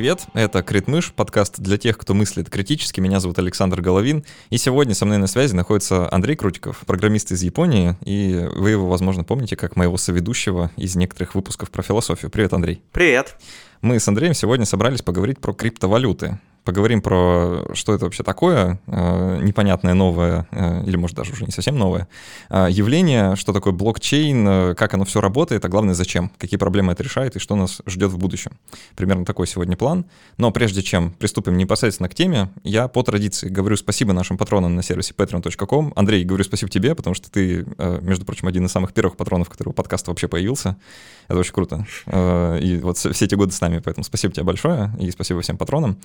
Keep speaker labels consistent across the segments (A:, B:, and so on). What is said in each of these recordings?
A: Привет, это Критмыш, подкаст для тех, кто мыслит критически. Меня зовут Александр Головин, и сегодня со мной на связи находится Андрей Крутиков, программист из Японии, и вы его, возможно, помните как моего соведущего из некоторых выпусков про философию. Привет, Андрей.
B: Привет.
A: Мы с Андреем сегодня собрались поговорить про криптовалюты поговорим про, что это вообще такое, э, непонятное новое, э, или, может, даже уже не совсем новое, э, явление, что такое блокчейн, как оно все работает, а главное, зачем, какие проблемы это решает и что нас ждет в будущем. Примерно такой сегодня план. Но прежде чем приступим непосредственно к теме, я по традиции говорю спасибо нашим патронам на сервисе patreon.com. Андрей, говорю спасибо тебе, потому что ты, между прочим, один из самых первых патронов, который у подкаста вообще появился. Это очень круто. И вот все эти годы с нами, поэтому спасибо тебе большое и спасибо всем патронам.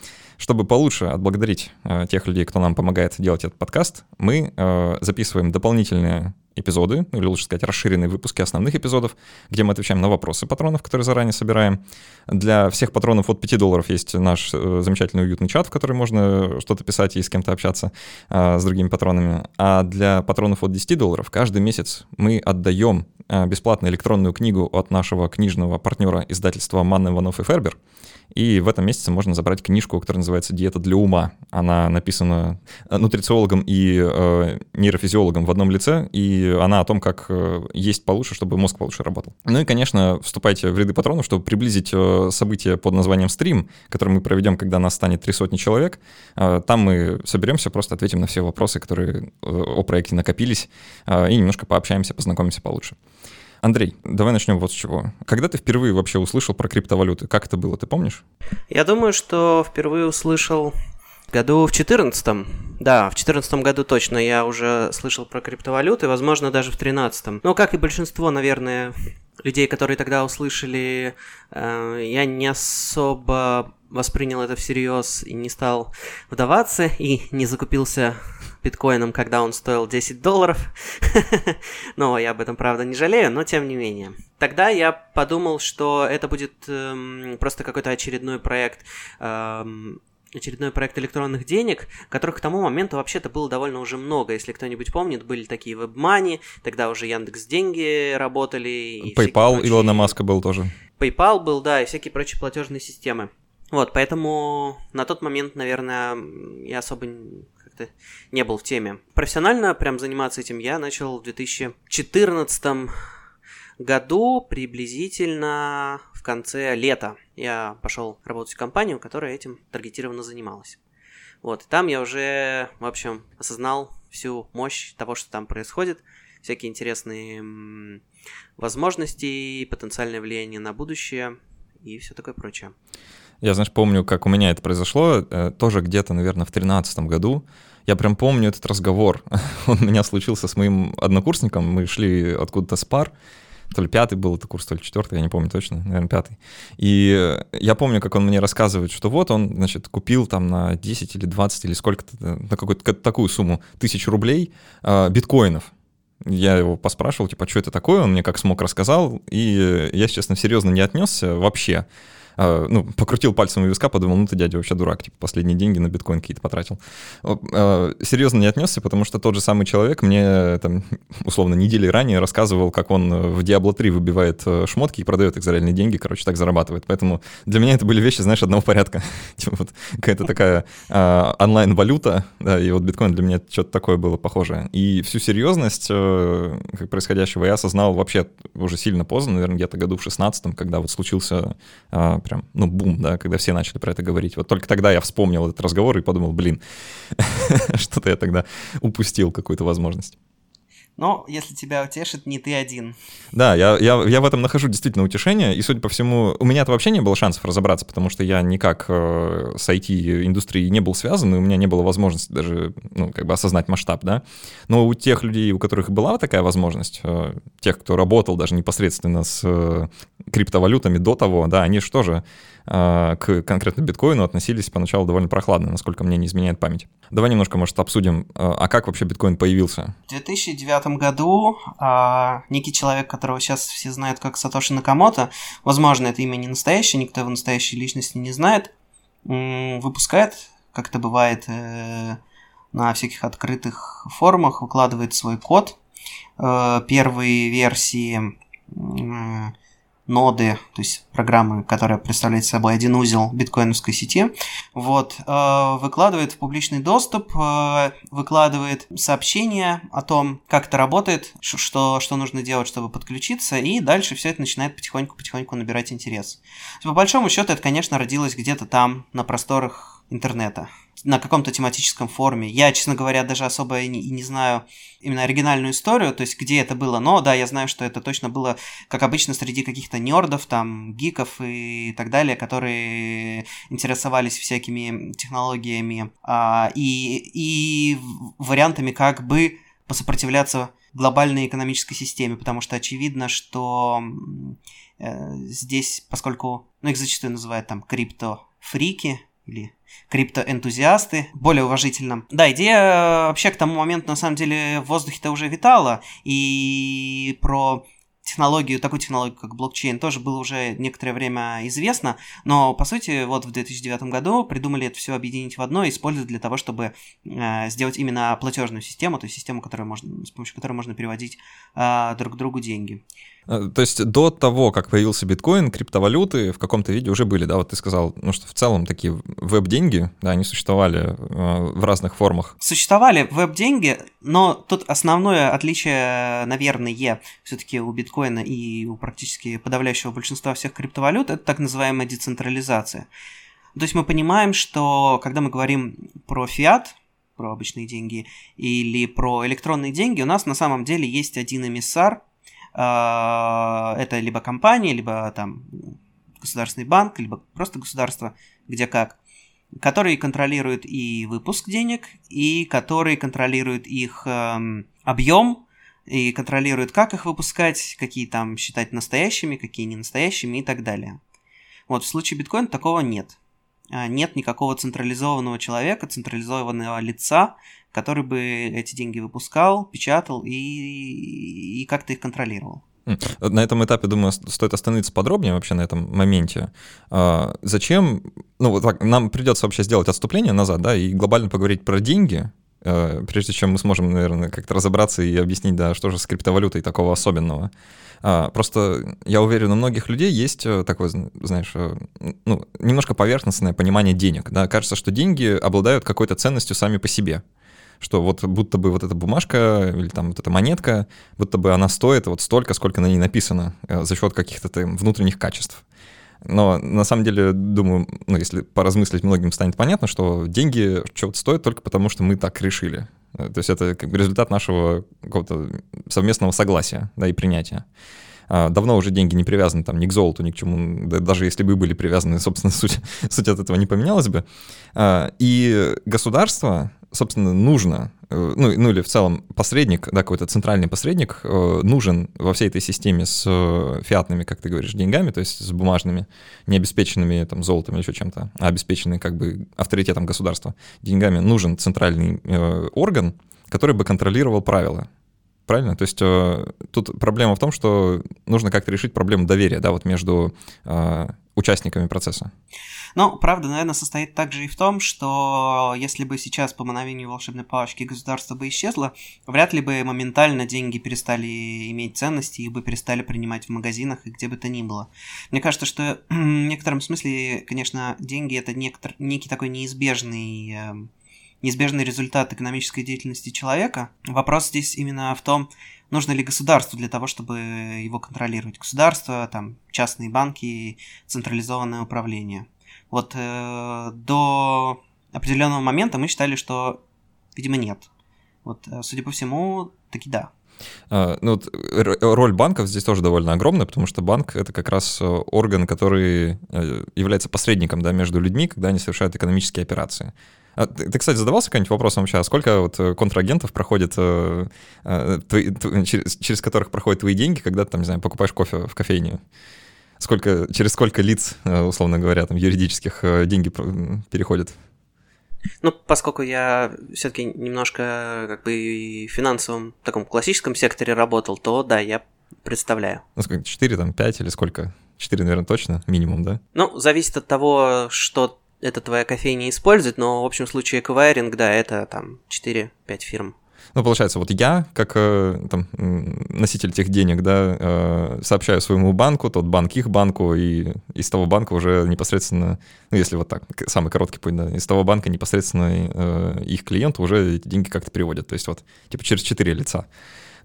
A: Чтобы получше отблагодарить э, тех людей, кто нам помогает делать этот подкаст, мы э, записываем дополнительные эпизоды, или лучше сказать, расширенные выпуски основных эпизодов, где мы отвечаем на вопросы патронов, которые заранее собираем. Для всех патронов от 5 долларов есть наш э, замечательный уютный чат, в который можно что-то писать и с кем-то общаться э, с другими патронами. А для патронов от 10 долларов каждый месяц мы отдаем э, бесплатно электронную книгу от нашего книжного партнера издательства Манн, Иванов и Фербер. И в этом месяце можно забрать книжку, которая называется «Диета для ума». Она написана э, нутрициологом и э, нейрофизиологом в одном лице, и она о том, как э, есть получше, чтобы мозг получше работал. Ну и, конечно, вступайте в ряды патронов, чтобы приблизить э, событие под названием «Стрим», который мы проведем, когда нас станет три сотни человек. Э, там мы соберемся, просто ответим на все вопросы, которые о проекте накопились, и немножко пообщаемся, познакомимся получше. Андрей, давай начнем вот с чего. Когда ты впервые вообще услышал про криптовалюты? Как это было, ты помнишь?
B: Я думаю, что впервые услышал году в 14 да, в 2014 году точно я уже слышал про криптовалюты, возможно, даже в 2013. Но, как и большинство, наверное, людей, которые тогда услышали, э, я не особо воспринял это всерьез и не стал вдаваться, и не закупился биткоином, когда он стоил 10 долларов. но я об этом, правда, не жалею, но тем не менее. Тогда я подумал, что это будет эм, просто какой-то очередной проект эм, очередной проект электронных денег, которых к тому моменту вообще-то было довольно уже много. Если кто-нибудь помнит, были такие WebMoney, тогда уже Яндекс Деньги работали.
A: PayPal прочие... Илона Маска был тоже.
B: PayPal был, да, и всякие прочие платежные системы. Вот, поэтому на тот момент, наверное, я особо как-то не был в теме. Профессионально прям заниматься этим я начал в 2014 году, приблизительно в конце лета. Я пошел работать в компанию, которая этим таргетированно занималась. Вот, там я уже, в общем, осознал всю мощь того, что там происходит, всякие интересные возможности, потенциальное влияние на будущее и все такое прочее.
A: Я, знаешь, помню, как у меня это произошло, э, тоже где-то, наверное, в 2013 году. Я прям помню этот разговор. Он у меня случился с моим однокурсником. Мы шли откуда-то с пар. То ли пятый был это курс, то ли четвертый, я не помню точно, наверное, пятый. И я помню, как он мне рассказывает, что вот он, значит, купил там на 10 или 20 или сколько-то, на какую-то такую сумму тысяч рублей э, биткоинов. Я его поспрашивал, типа, что это такое, он мне как смог рассказал, и я, честно, серьезно не отнесся вообще. А, ну, покрутил пальцем у виска, подумал, ну ты, дядя, вообще дурак, типа, последние деньги на биткоин какие-то потратил. А, серьезно не отнесся, потому что тот же самый человек мне, там, условно, недели ранее рассказывал, как он в Diablo 3 выбивает э, шмотки и продает их за реальные деньги, короче, так зарабатывает. Поэтому для меня это были вещи, знаешь, одного порядка. типа вот какая-то такая а, онлайн-валюта, да, и вот биткоин для меня что-то такое было похожее. И всю серьезность э, происходящего я осознал вообще уже сильно поздно, наверное, где-то году в 16 когда вот случился прям, ну, бум, да, когда все начали про это говорить. Вот только тогда я вспомнил этот разговор и подумал, блин, что-то я тогда упустил какую-то возможность.
B: Но если тебя утешит, не ты один.
A: Да, я, я, я в этом нахожу действительно утешение, и, судя по всему, у меня-то вообще не было шансов разобраться, потому что я никак э, с IT-индустрией не был связан, и у меня не было возможности даже, ну, как бы осознать масштаб, да. Но у тех людей, у которых была такая возможность, э, тех, кто работал даже непосредственно с э, криптовалютами до того, да, они что же а, к конкретно биткоину относились поначалу довольно прохладно, насколько мне не изменяет память. Давай немножко, может, обсудим, а, а как вообще биткоин появился?
B: В 2009 году а, некий человек, которого сейчас все знают как Сатоши Накамото, возможно, это имя не настоящее, никто его настоящей личности не знает, выпускает, как это бывает э, на всяких открытых форумах, выкладывает свой код. Э, первые версии ноды, то есть программы, которая представляет собой один узел биткоиновской сети, вот, э, выкладывает в публичный доступ, э, выкладывает сообщения о том, как это работает, что, что нужно делать, чтобы подключиться, и дальше все это начинает потихоньку-потихоньку набирать интерес. По большому счету, это, конечно, родилось где-то там, на просторах интернета на каком-то тематическом форуме. Я, честно говоря, даже особо и не, и не знаю именно оригинальную историю, то есть где это было, но да, я знаю, что это точно было, как обычно, среди каких-то нердов, там, гиков и так далее, которые интересовались всякими технологиями а, и, и вариантами, как бы посопротивляться глобальной экономической системе, потому что очевидно, что э, здесь, поскольку, ну, их зачастую называют там крипто-фрики, или криптоэнтузиасты, более уважительно. Да, идея э, вообще к тому моменту на самом деле в воздухе-то уже витала, и про технологию, такую технологию, как блокчейн, тоже было уже некоторое время известно, но, по сути, вот в 2009 году придумали это все объединить в одно и использовать для того, чтобы э, сделать именно платежную систему, то есть систему, которую можно, с помощью которой можно переводить э, друг другу деньги.
A: Э, то есть до того, как появился биткоин, криптовалюты в каком-то виде уже были, да? Вот ты сказал, ну что в целом такие веб-деньги, да, они существовали э, в разных формах.
B: Существовали веб-деньги, но тут основное отличие, наверное, все-таки у биткоина и у практически подавляющего большинства всех криптовалют, это так называемая децентрализация. То есть мы понимаем, что когда мы говорим про фиат, про обычные деньги, или про электронные деньги, у нас на самом деле есть один эмиссар, это либо компания, либо там государственный банк, либо просто государство, где как, который контролирует и выпуск денег, и который контролирует их эм, объем, и контролирует, как их выпускать, какие там считать настоящими, какие не настоящими и так далее. Вот в случае биткоина такого нет. А, нет никакого централизованного человека, централизованного лица, который бы эти деньги выпускал, печатал и, и как-то их контролировал.
A: На этом этапе, думаю, стоит остановиться подробнее вообще на этом моменте. А, зачем, ну вот так, нам придется вообще сделать отступление назад, да, и глобально поговорить про деньги, прежде чем мы сможем, наверное, как-то разобраться и объяснить, да, что же с криптовалютой такого особенного. А, просто я уверен, у многих людей есть э, такое, знаешь, э, ну, немножко поверхностное понимание денег. Да? Кажется, что деньги обладают какой-то ценностью сами по себе что вот будто бы вот эта бумажка или там вот эта монетка, будто бы она стоит вот столько, сколько на ней написано, э, за счет каких-то там внутренних качеств. Но на самом деле, думаю, ну, если поразмыслить, многим станет понятно, что деньги чего-то стоят только потому, что мы так решили. Э, то есть это как бы результат нашего какого-то совместного согласия да, и принятия. А, давно уже деньги не привязаны там ни к золоту, ни к чему, да, даже если бы были привязаны, собственно, суть, суть от этого не поменялась бы. А, и государство собственно, нужно, э, ну, ну или в целом посредник, да, какой-то центральный посредник э, нужен во всей этой системе с э, фиатными, как ты говоришь, деньгами, то есть с бумажными, не обеспеченными там золотом или еще чем-то, а обеспеченные как бы авторитетом государства деньгами, нужен центральный орган, который бы контролировал правила. Правильно? То есть э, тут проблема в том, что нужно как-то решить проблему доверия, да, вот между э, участниками процесса.
B: Ну, правда, наверное, состоит также и в том, что если бы сейчас по мановению волшебной палочки государство бы исчезло, вряд ли бы моментально деньги перестали иметь ценности и бы перестали принимать в магазинах и где бы то ни было. Мне кажется, что в некотором смысле, конечно, деньги это некотор... некий такой неизбежный э, неизбежный результат экономической деятельности человека. Вопрос здесь именно в том, нужно ли государство для того, чтобы его контролировать. Государство, там, частные банки, централизованное управление. Вот э, до определенного момента мы считали, что, видимо, нет. Вот, э, судя по всему, таки да.
A: А, ну, вот, роль банков здесь тоже довольно огромная, потому что банк — это как раз э, орган, который э, является посредником да, между людьми, когда они совершают экономические операции. А ты, ты, кстати, задавался каким-нибудь вопросом вообще, а сколько вот э, контрагентов проходит, э, э, твои, через, через которых проходят твои деньги, когда ты, там, не знаю, покупаешь кофе в кофейне? Сколько, через сколько лиц, э, условно говоря, там, юридических э, деньги переходят?
B: Ну, поскольку я все-таки немножко как бы в финансовом таком классическом секторе работал, то да, я представляю.
A: Ну, сколько, 4, там, 5 или сколько? 4, наверное, точно, минимум, да?
B: Ну, зависит от того, что это твоя кофейня использует, но в общем случае эквайринг, да, это там 4-5 фирм.
A: Ну, получается, вот я, как э, там, носитель тех денег, да, э, сообщаю своему банку, тот банк их банку, и из того банка уже непосредственно, ну, если вот так, самый короткий путь, да, из того банка непосредственно э, их клиенту уже эти деньги как-то переводят. То есть вот, типа через четыре лица.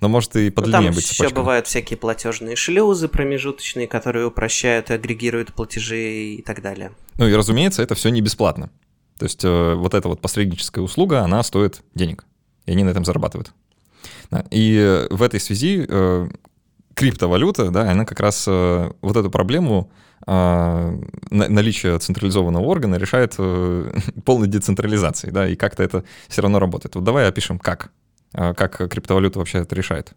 A: Но может и подлиннее ну,
B: быть цепочка. еще бывают всякие платежные шлюзы промежуточные, которые упрощают агрегируют платежи и так далее.
A: Ну и разумеется, это все не бесплатно. То есть э, вот эта вот посредническая услуга, она стоит денег, и они на этом зарабатывают. Да. И в этой связи э, криптовалюта, да, она как раз э, вот эту проблему э, наличия централизованного органа решает э, полной децентрализацией, да, и как-то это все равно работает. Вот давай опишем, как, э, как криптовалюта вообще это решает.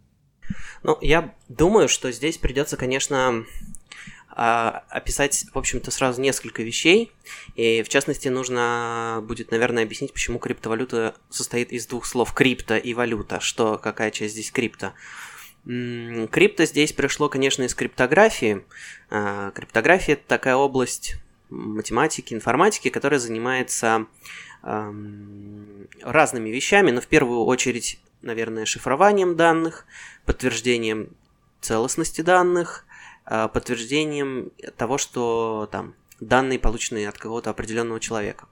B: Ну, я думаю, что здесь придется, конечно, а, описать, в общем-то, сразу несколько вещей. И, в частности, нужно будет, наверное, объяснить, почему криптовалюта состоит из двух слов крипто и валюта. Что, какая часть здесь крипто? Крипто здесь пришло, конечно, из криптографии. А, криптография – это такая область математики, информатики, которая занимается разными вещами, но в первую очередь, наверное, шифрованием данных, подтверждением целостности данных, Э, подтверждением того, что там данные получены от какого-то определенного человека.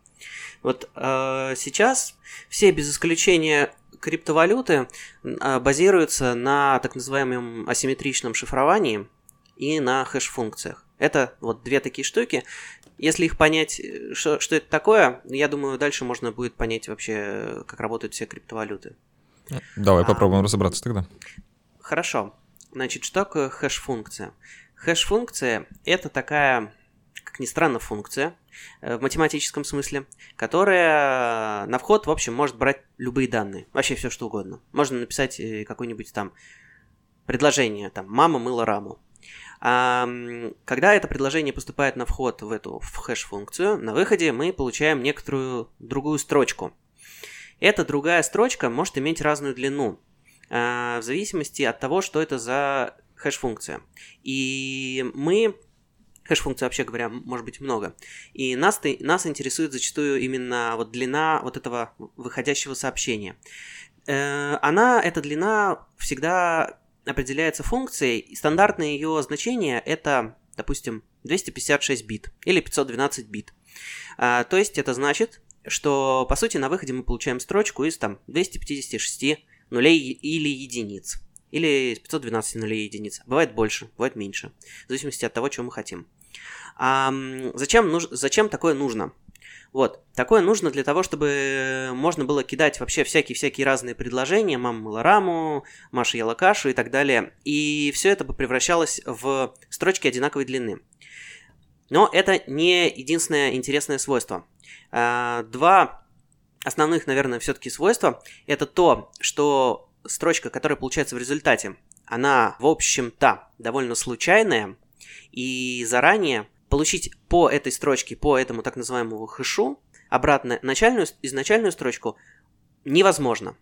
B: Вот э, сейчас все без исключения криптовалюты э, базируются на так называемом асимметричном шифровании и на хэш-функциях. Это вот две такие штуки. Если их понять, э, что, что это такое, я думаю, дальше можно будет понять вообще, как работают все криптовалюты.
A: Давай а, попробуем разобраться тогда.
B: Хорошо. Значит, что такое хэш-функция? Хэш-функция — это такая, как ни странно, функция э, в математическом смысле, которая на вход, в общем, может брать любые данные, вообще все что угодно. Можно написать э, какое-нибудь там предложение, там, мама мыла раму. Когда это предложение поступает на вход в эту в хэш-функцию, на выходе мы получаем некоторую другую строчку. Эта другая строчка может иметь разную длину, а, в зависимости от того, что это за хэш-функция. И мы хэш-функций, вообще говоря, может быть много. И нас, нас интересует зачастую именно вот длина вот этого выходящего сообщения. Э, она, эта длина всегда определяется функцией, и стандартное ее значение это, допустим, 256 бит или 512 бит. А, то есть это значит, что по сути на выходе мы получаем строчку из там 256 нулей или единиц. Или 512 нулей единиц. Бывает больше, бывает меньше. В зависимости от того, чего мы хотим. А зачем, нуж... зачем такое нужно? Вот, такое нужно для того, чтобы можно было кидать вообще всякие-всякие разные предложения, мама мыла раму, Маша ела кашу и так далее, и все это бы превращалось в строчки одинаковой длины. Но это не единственное интересное свойство. А, два основных, наверное, все-таки свойства – это то, что строчка, которая получается в результате, она, в общем-то, довольно случайная, и заранее получить по этой строчке, по этому так называемому хэшу, обратно начальную, изначальную строчку невозможно.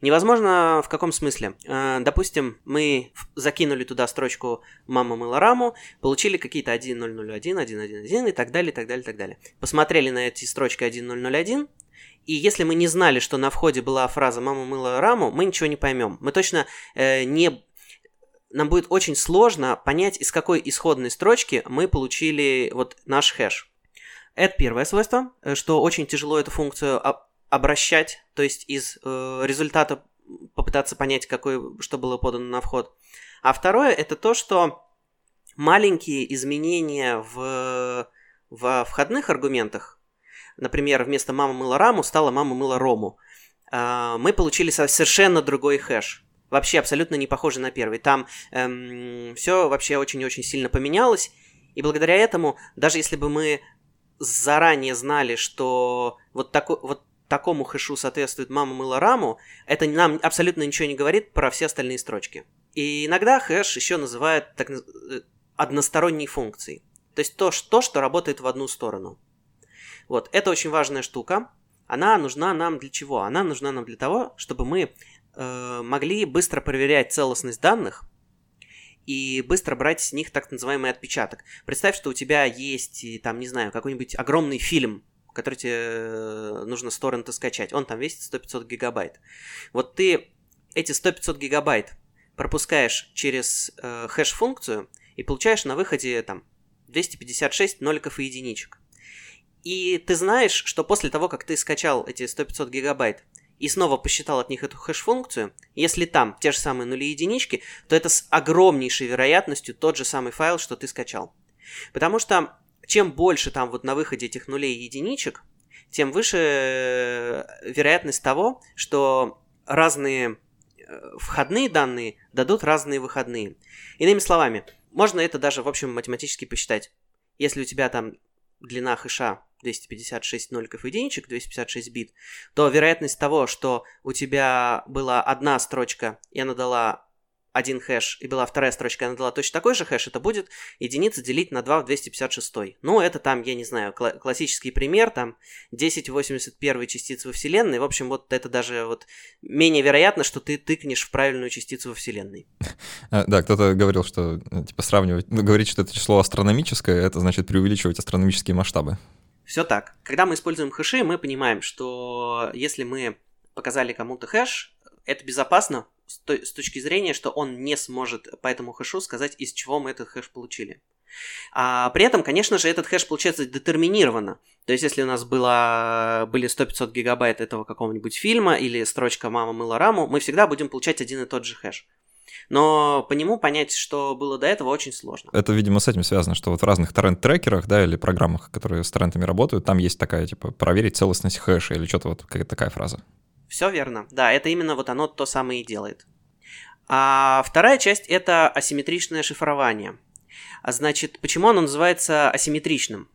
B: Невозможно в каком смысле? Э, допустим, мы закинули туда строчку «Мама мыла раму», получили какие-то 1.001, 1.1.1 и так далее, и так далее, и так далее. Посмотрели на эти строчки 1.001, и если мы не знали, что на входе была фраза «мама мыла раму», мы ничего не поймем. Мы точно э, не... Нам будет очень сложно понять, из какой исходной строчки мы получили вот наш хэш. Это первое свойство, э, что очень тяжело эту функцию обращать, то есть из э, результата попытаться понять, какой, что было подано на вход. А второе это то, что маленькие изменения в, в входных аргументах например, вместо «мама мыла раму» стало «мама мыла рому», а, мы получили совершенно другой хэш. Вообще абсолютно не похожий на первый. Там эм, все вообще очень-очень сильно поменялось. И благодаря этому, даже если бы мы заранее знали, что вот, тако, вот такому хэшу соответствует «мама мыла раму», это нам абсолютно ничего не говорит про все остальные строчки. И иногда хэш еще называют так, э, односторонней функцией. То есть то, что, что работает в одну сторону. Вот, это очень важная штука. Она нужна нам для чего? Она нужна нам для того, чтобы мы могли быстро проверять целостность данных и быстро брать с них так называемый отпечаток. Представь, что у тебя есть, там, не знаю, какой-нибудь огромный фильм, который тебе э, нужно с торрента скачать. Он там весит 100-500 гигабайт. Вот ты эти 100-500 гигабайт пропускаешь через э, хэш-функцию и получаешь на выходе там 256 ноликов и единичек. И ты знаешь, что после того, как ты скачал эти 100-500 гигабайт и снова посчитал от них эту хэш-функцию, если там те же самые нули и единички, то это с огромнейшей вероятностью тот же самый файл, что ты скачал. Потому что чем больше там вот на выходе этих нулей и единичек, тем выше э, вероятность того, что разные э, входные данные дадут разные выходные. Иными словами, можно это даже, в общем, математически посчитать. Если у тебя там длина хэша 256 ноликов единичек, 256 бит, то вероятность того, что у тебя была одна строчка, и она дала один хэш, и была вторая строчка, она дала точно такой же хэш, это будет единица делить на 2 в 256. Ну, это там, я не знаю, кла- классический пример, там 10 в 81 частицы во Вселенной. В общем, вот это даже вот менее вероятно, что ты тыкнешь в правильную частицу во Вселенной.
A: А, да, кто-то говорил, что, э, типа, сравнивать, ну, говорить, что это число астрономическое, это значит преувеличивать астрономические масштабы.
B: Все так. Когда мы используем хэши, мы понимаем, что если мы показали кому-то хэш, это безопасно с, той, с точки зрения, что он не сможет по этому хэшу сказать, из чего мы этот хэш получили. А при этом, конечно же, этот хэш получается детерминированно. То есть, если у нас было, были 100-500 гигабайт этого какого-нибудь фильма или строчка «Мама мыла раму», мы всегда будем получать один и тот же хэш. Но по нему понять, что было до этого, очень сложно.
A: Это, видимо, с этим связано, что вот в разных торрент-трекерах, да, или программах, которые с торрентами работают, там есть такая, типа, проверить целостность хэша или что-то вот, какая-то такая фраза.
B: Все верно. Да, это именно вот оно то самое и делает. А вторая часть это асимметричное шифрование. А значит, почему оно называется асимметричным?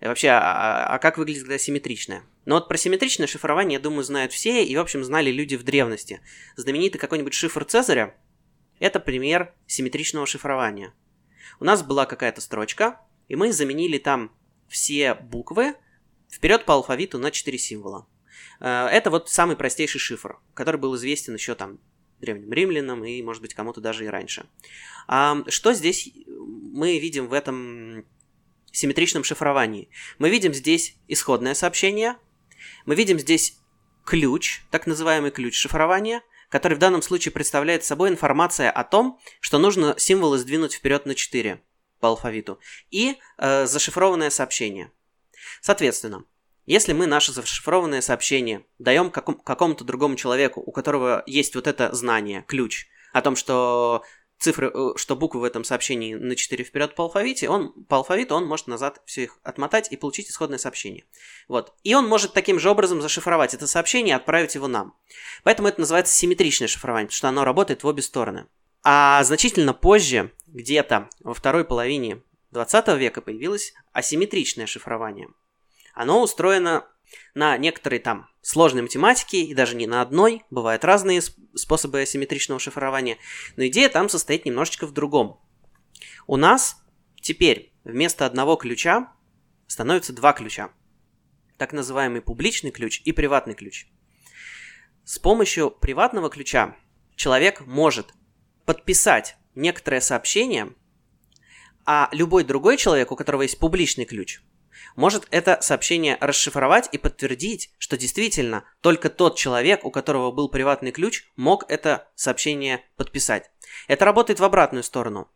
B: И вообще, а, а, а как выглядит когда асимметричное? Ну вот про симметричное шифрование, я думаю, знают все, и, в общем, знали люди в древности. Знаменитый какой-нибудь шифр Цезаря – это пример симметричного шифрования. У нас была какая-то строчка, и мы заменили там все буквы вперед по алфавиту на 4 символа. Э, это вот самый простейший шифр, который был известен еще там древним римлянам и, может быть, кому-то даже и раньше. А что здесь мы видим в этом симметричном шифровании? Мы видим здесь исходное сообщение, мы видим здесь ключ, так называемый ключ шифрования, который в данном случае представляет собой информация о том, что нужно символы сдвинуть вперед на 4 по алфавиту, и э, зашифрованное сообщение. Соответственно, если мы наше зашифрованное сообщение даем каком- какому-то другому человеку, у которого есть вот это знание, ключ, о том, что цифры, э, что буквы в этом сообщении на 4 вперед по алфавите, он по алфавиту он может назад все их отмотать и получить исходное сообщение. Вот. И он может таким же образом зашифровать это сообщение и отправить его нам. Поэтому это называется симметричное шифрование, потому что оно работает в обе стороны. А значительно позже, где-то во второй половине 20 века появилось асимметричное шифрование – оно устроено на некоторой там сложной математике, и даже не на одной, бывают разные способы асимметричного шифрования, но идея там состоит немножечко в другом. У нас теперь вместо одного ключа становится два ключа. Так называемый публичный ключ и приватный ключ. С помощью приватного ключа человек может подписать некоторое сообщение, а любой другой человек, у которого есть публичный ключ, может это сообщение расшифровать и подтвердить, что действительно только тот человек, у которого был приватный ключ, мог это сообщение подписать. Это работает в обратную сторону.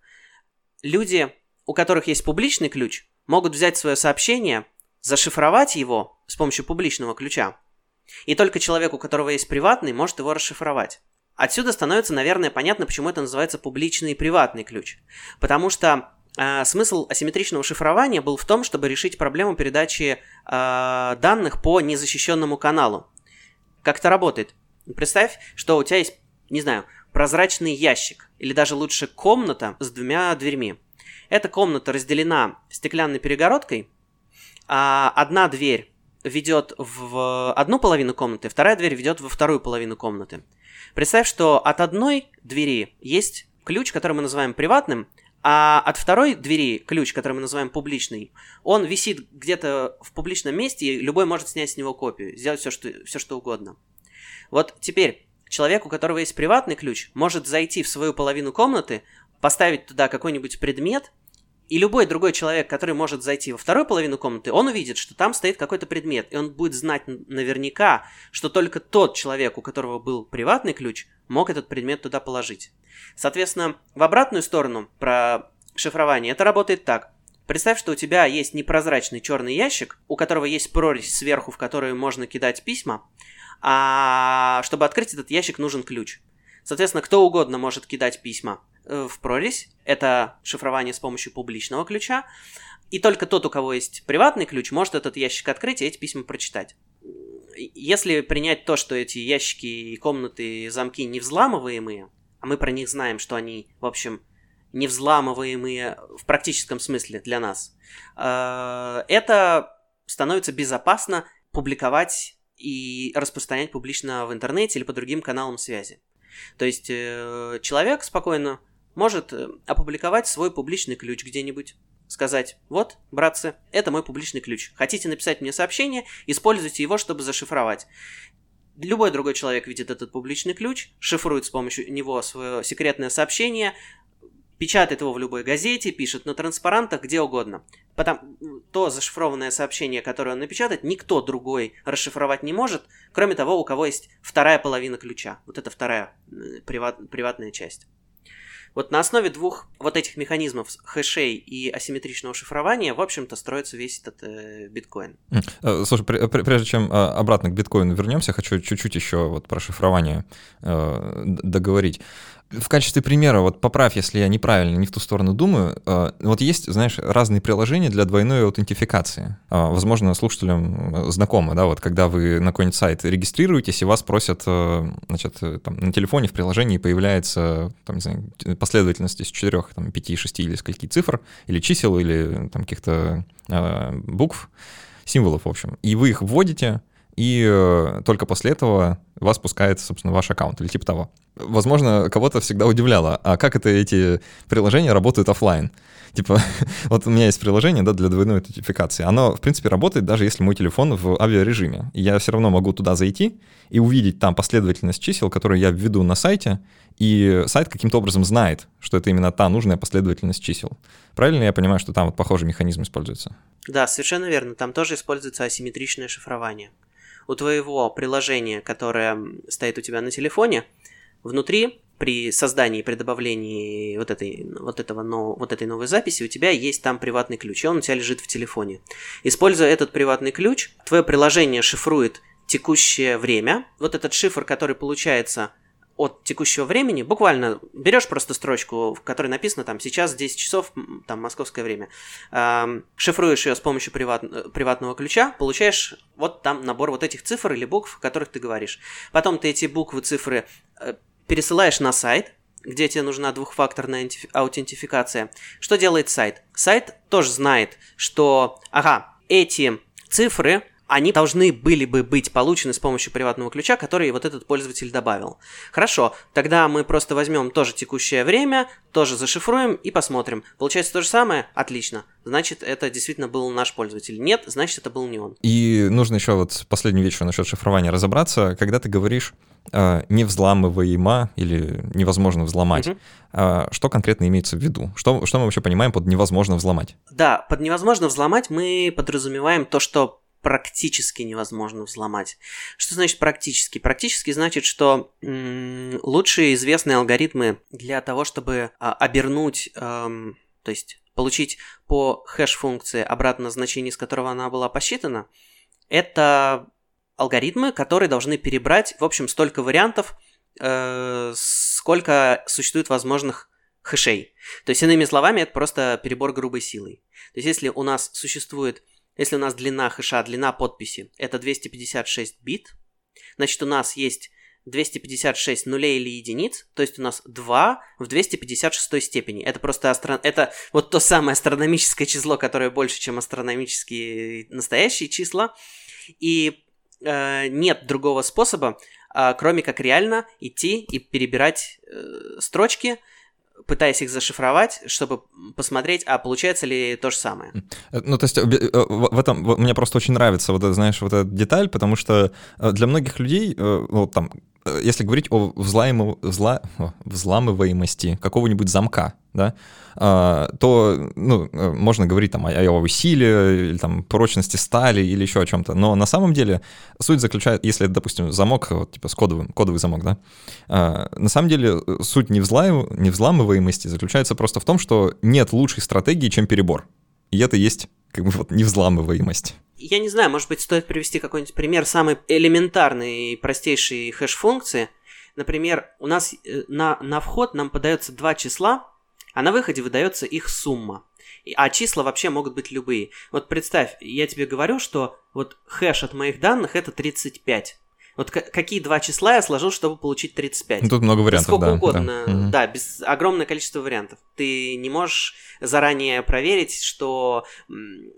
B: Люди, у которых есть публичный ключ, могут взять свое сообщение, зашифровать его с помощью публичного ключа. И только человек, у которого есть приватный, может его расшифровать. Отсюда становится, наверное, понятно, почему это называется публичный и приватный ключ. Потому что а, смысл асимметричного шифрования был в том, чтобы решить проблему передачи э, данных по незащищенному каналу. Как это работает? Представь, что у тебя есть, не знаю, прозрачный ящик, или даже лучше комната с двумя дверьми. Эта комната разделена стеклянной перегородкой, а одна дверь ведет в одну половину комнаты, вторая дверь ведет во вторую половину комнаты. Представь, что от одной двери есть ключ, который мы называем приватным, а от второй двери ключ, который мы называем публичный, он висит где-то в публичном месте, и любой может снять с него копию, сделать все, что, все, что угодно. Вот теперь человек, у которого есть приватный ключ, может зайти в свою половину комнаты, поставить туда какой-нибудь предмет И любой другой человек, который может зайти во вторую половину комнаты, он увидит, что там стоит какой-то предмет, и он будет знать наверняка, что только тот человек, у которого был приватный ключ, мог этот предмет туда положить. Соответственно, в обратную сторону про шифрование это работает так. Представь, что у тебя есть непрозрачный черный ящик, у которого есть прорезь сверху, в которую можно кидать письма, а чтобы открыть этот ящик нужен ключ. Соответственно, кто угодно может кидать письма в прорезь. Это шифрование с помощью публичного ключа. И только тот, у кого есть приватный ключ, может этот ящик открыть и эти письма прочитать. Если принять то, что эти ящики и комнаты, и замки не взламываемые, а мы про них знаем, что они, в общем, не взламываемые в практическом смысле для нас, э, это становится безопасно публиковать и распространять публично в интернете или по другим каналам связи. То есть э, человек спокойно может э, опубликовать свой публичный ключ где-нибудь, сказать, вот, братцы, это мой публичный ключ. Хотите написать мне сообщение, используйте его, чтобы зашифровать. Любой другой человек видит этот публичный ключ, шифрует с помощью него свое секретное сообщение, печатает его в любой газете, пишет на транспарантах, где угодно. Потом, то зашифрованное сообщение, которое он напечатает, никто другой расшифровать не может, кроме того, у кого есть вторая половина ключа. Вот это вторая приват, приватная часть. Вот на основе двух вот этих механизмов хэшей и асимметричного шифрования, в общем-то, строится весь этот э, биткоин.
A: Э, слушай, прежде чем э, обратно к биткоину вернемся, хочу чуть-чуть еще вот про шифрование э, договорить в качестве примера, вот поправь, если я неправильно, не в ту сторону думаю, э, вот есть, знаешь, разные приложения для двойной аутентификации. Э, возможно, слушателям э, знакомо, да, вот когда вы на какой-нибудь сайт регистрируетесь, и вас просят, значит, там, на телефоне в приложении появляется, там, не знаю, последовательность из четырех, там, пяти, шести или скольки цифр, или чисел, или там каких-то букв, символов, в общем. И вы их вводите, и э, только после этого вас пускает, собственно, ваш аккаунт или типа того. Возможно, кого-то всегда удивляло, а как это эти приложения работают офлайн? Типа, вот у меня есть приложение да, для двойной аутентификации. Оно, в принципе, работает даже если мой телефон в авиарежиме. И я все равно могу туда зайти и увидеть там последовательность чисел, которые я введу на сайте, и сайт каким-то образом знает, что это именно та нужная последовательность чисел. Правильно я понимаю, что там вот похожий механизм используется?
B: Да, совершенно верно. Там тоже используется асимметричное шифрование у твоего приложения, которое стоит у тебя на телефоне, внутри при создании, при добавлении вот этой, вот, этого, но, вот этой новой записи у тебя есть там приватный ключ, и он у тебя лежит в телефоне. Используя этот приватный ключ, твое приложение шифрует текущее время. Вот этот шифр, который получается от текущего времени, буквально берешь просто строчку, в которой написано там сейчас 10 часов, там московское время, э, шифруешь ее с помощью приват, приватного ключа, получаешь вот там набор вот этих цифр или букв, о которых ты говоришь. Потом ты эти буквы, цифры э, пересылаешь на сайт, где тебе нужна двухфакторная аутентификация. Что делает сайт? Сайт тоже знает, что, ага, эти цифры они должны были бы быть получены с помощью приватного ключа, который вот этот пользователь добавил. Хорошо, тогда мы просто возьмем тоже текущее время, тоже зашифруем и посмотрим. Получается то же самое? Отлично. Значит, это действительно был наш пользователь. Нет, значит, это был не он.
A: И нужно еще вот последнюю вещь насчет шифрования разобраться. Когда ты говоришь э, невзламываемо или невозможно взломать, угу. э, что конкретно имеется в виду? Что, что мы вообще понимаем под невозможно взломать?
B: Да, под невозможно взломать мы подразумеваем то, что практически невозможно взломать. Что значит практически? Практически значит, что м- лучшие известные алгоритмы для того, чтобы а, обернуть, эм, то есть получить по хэш-функции обратно значение, с которого она была посчитана, это алгоритмы, которые должны перебрать, в общем, столько вариантов, э, сколько существует возможных хэшей. То есть, иными словами, это просто перебор грубой силой. То есть, если у нас существует если у нас длина хэша, длина подписи, это 256 бит, значит у нас есть 256 нулей или единиц, то есть у нас 2 в 256 степени. Это просто астро... это вот то самое астрономическое число, которое больше, чем астрономические настоящие числа. И э, нет другого способа, э, кроме как реально идти и перебирать э, строчки, пытаясь их зашифровать, чтобы посмотреть, а получается ли то же самое.
A: Э, ну, то есть э, э, в этом мне просто очень нравится вот, знаешь, вот эта деталь, потому что для многих людей, вот там, если говорить о взлаем... взла... взламываемости какого-нибудь замка, да, а, то ну, э, можно говорить там о, его силе, или там прочности стали, или еще о чем-то. Но на самом деле суть заключается, если, допустим, замок, вот, типа с кодовым, кодовый замок, да, а, на самом деле э, суть не взламываемости заключается просто в том, что нет лучшей стратегии, чем перебор. И это есть как бы вот невзламываемость.
B: Я не знаю, может быть, стоит привести какой-нибудь пример самой элементарной и простейшей хэш-функции. Например, у нас э, на, на вход нам подается два числа, а на выходе выдается их сумма. А числа вообще могут быть любые. Вот представь, я тебе говорю, что вот хэш от моих данных это 35. Вот какие два числа я сложил, чтобы получить 35?
A: Ну, тут много вариантов,
B: Сколько
A: да,
B: угодно,
A: да.
B: да, без огромное количество вариантов. Ты не можешь заранее проверить, что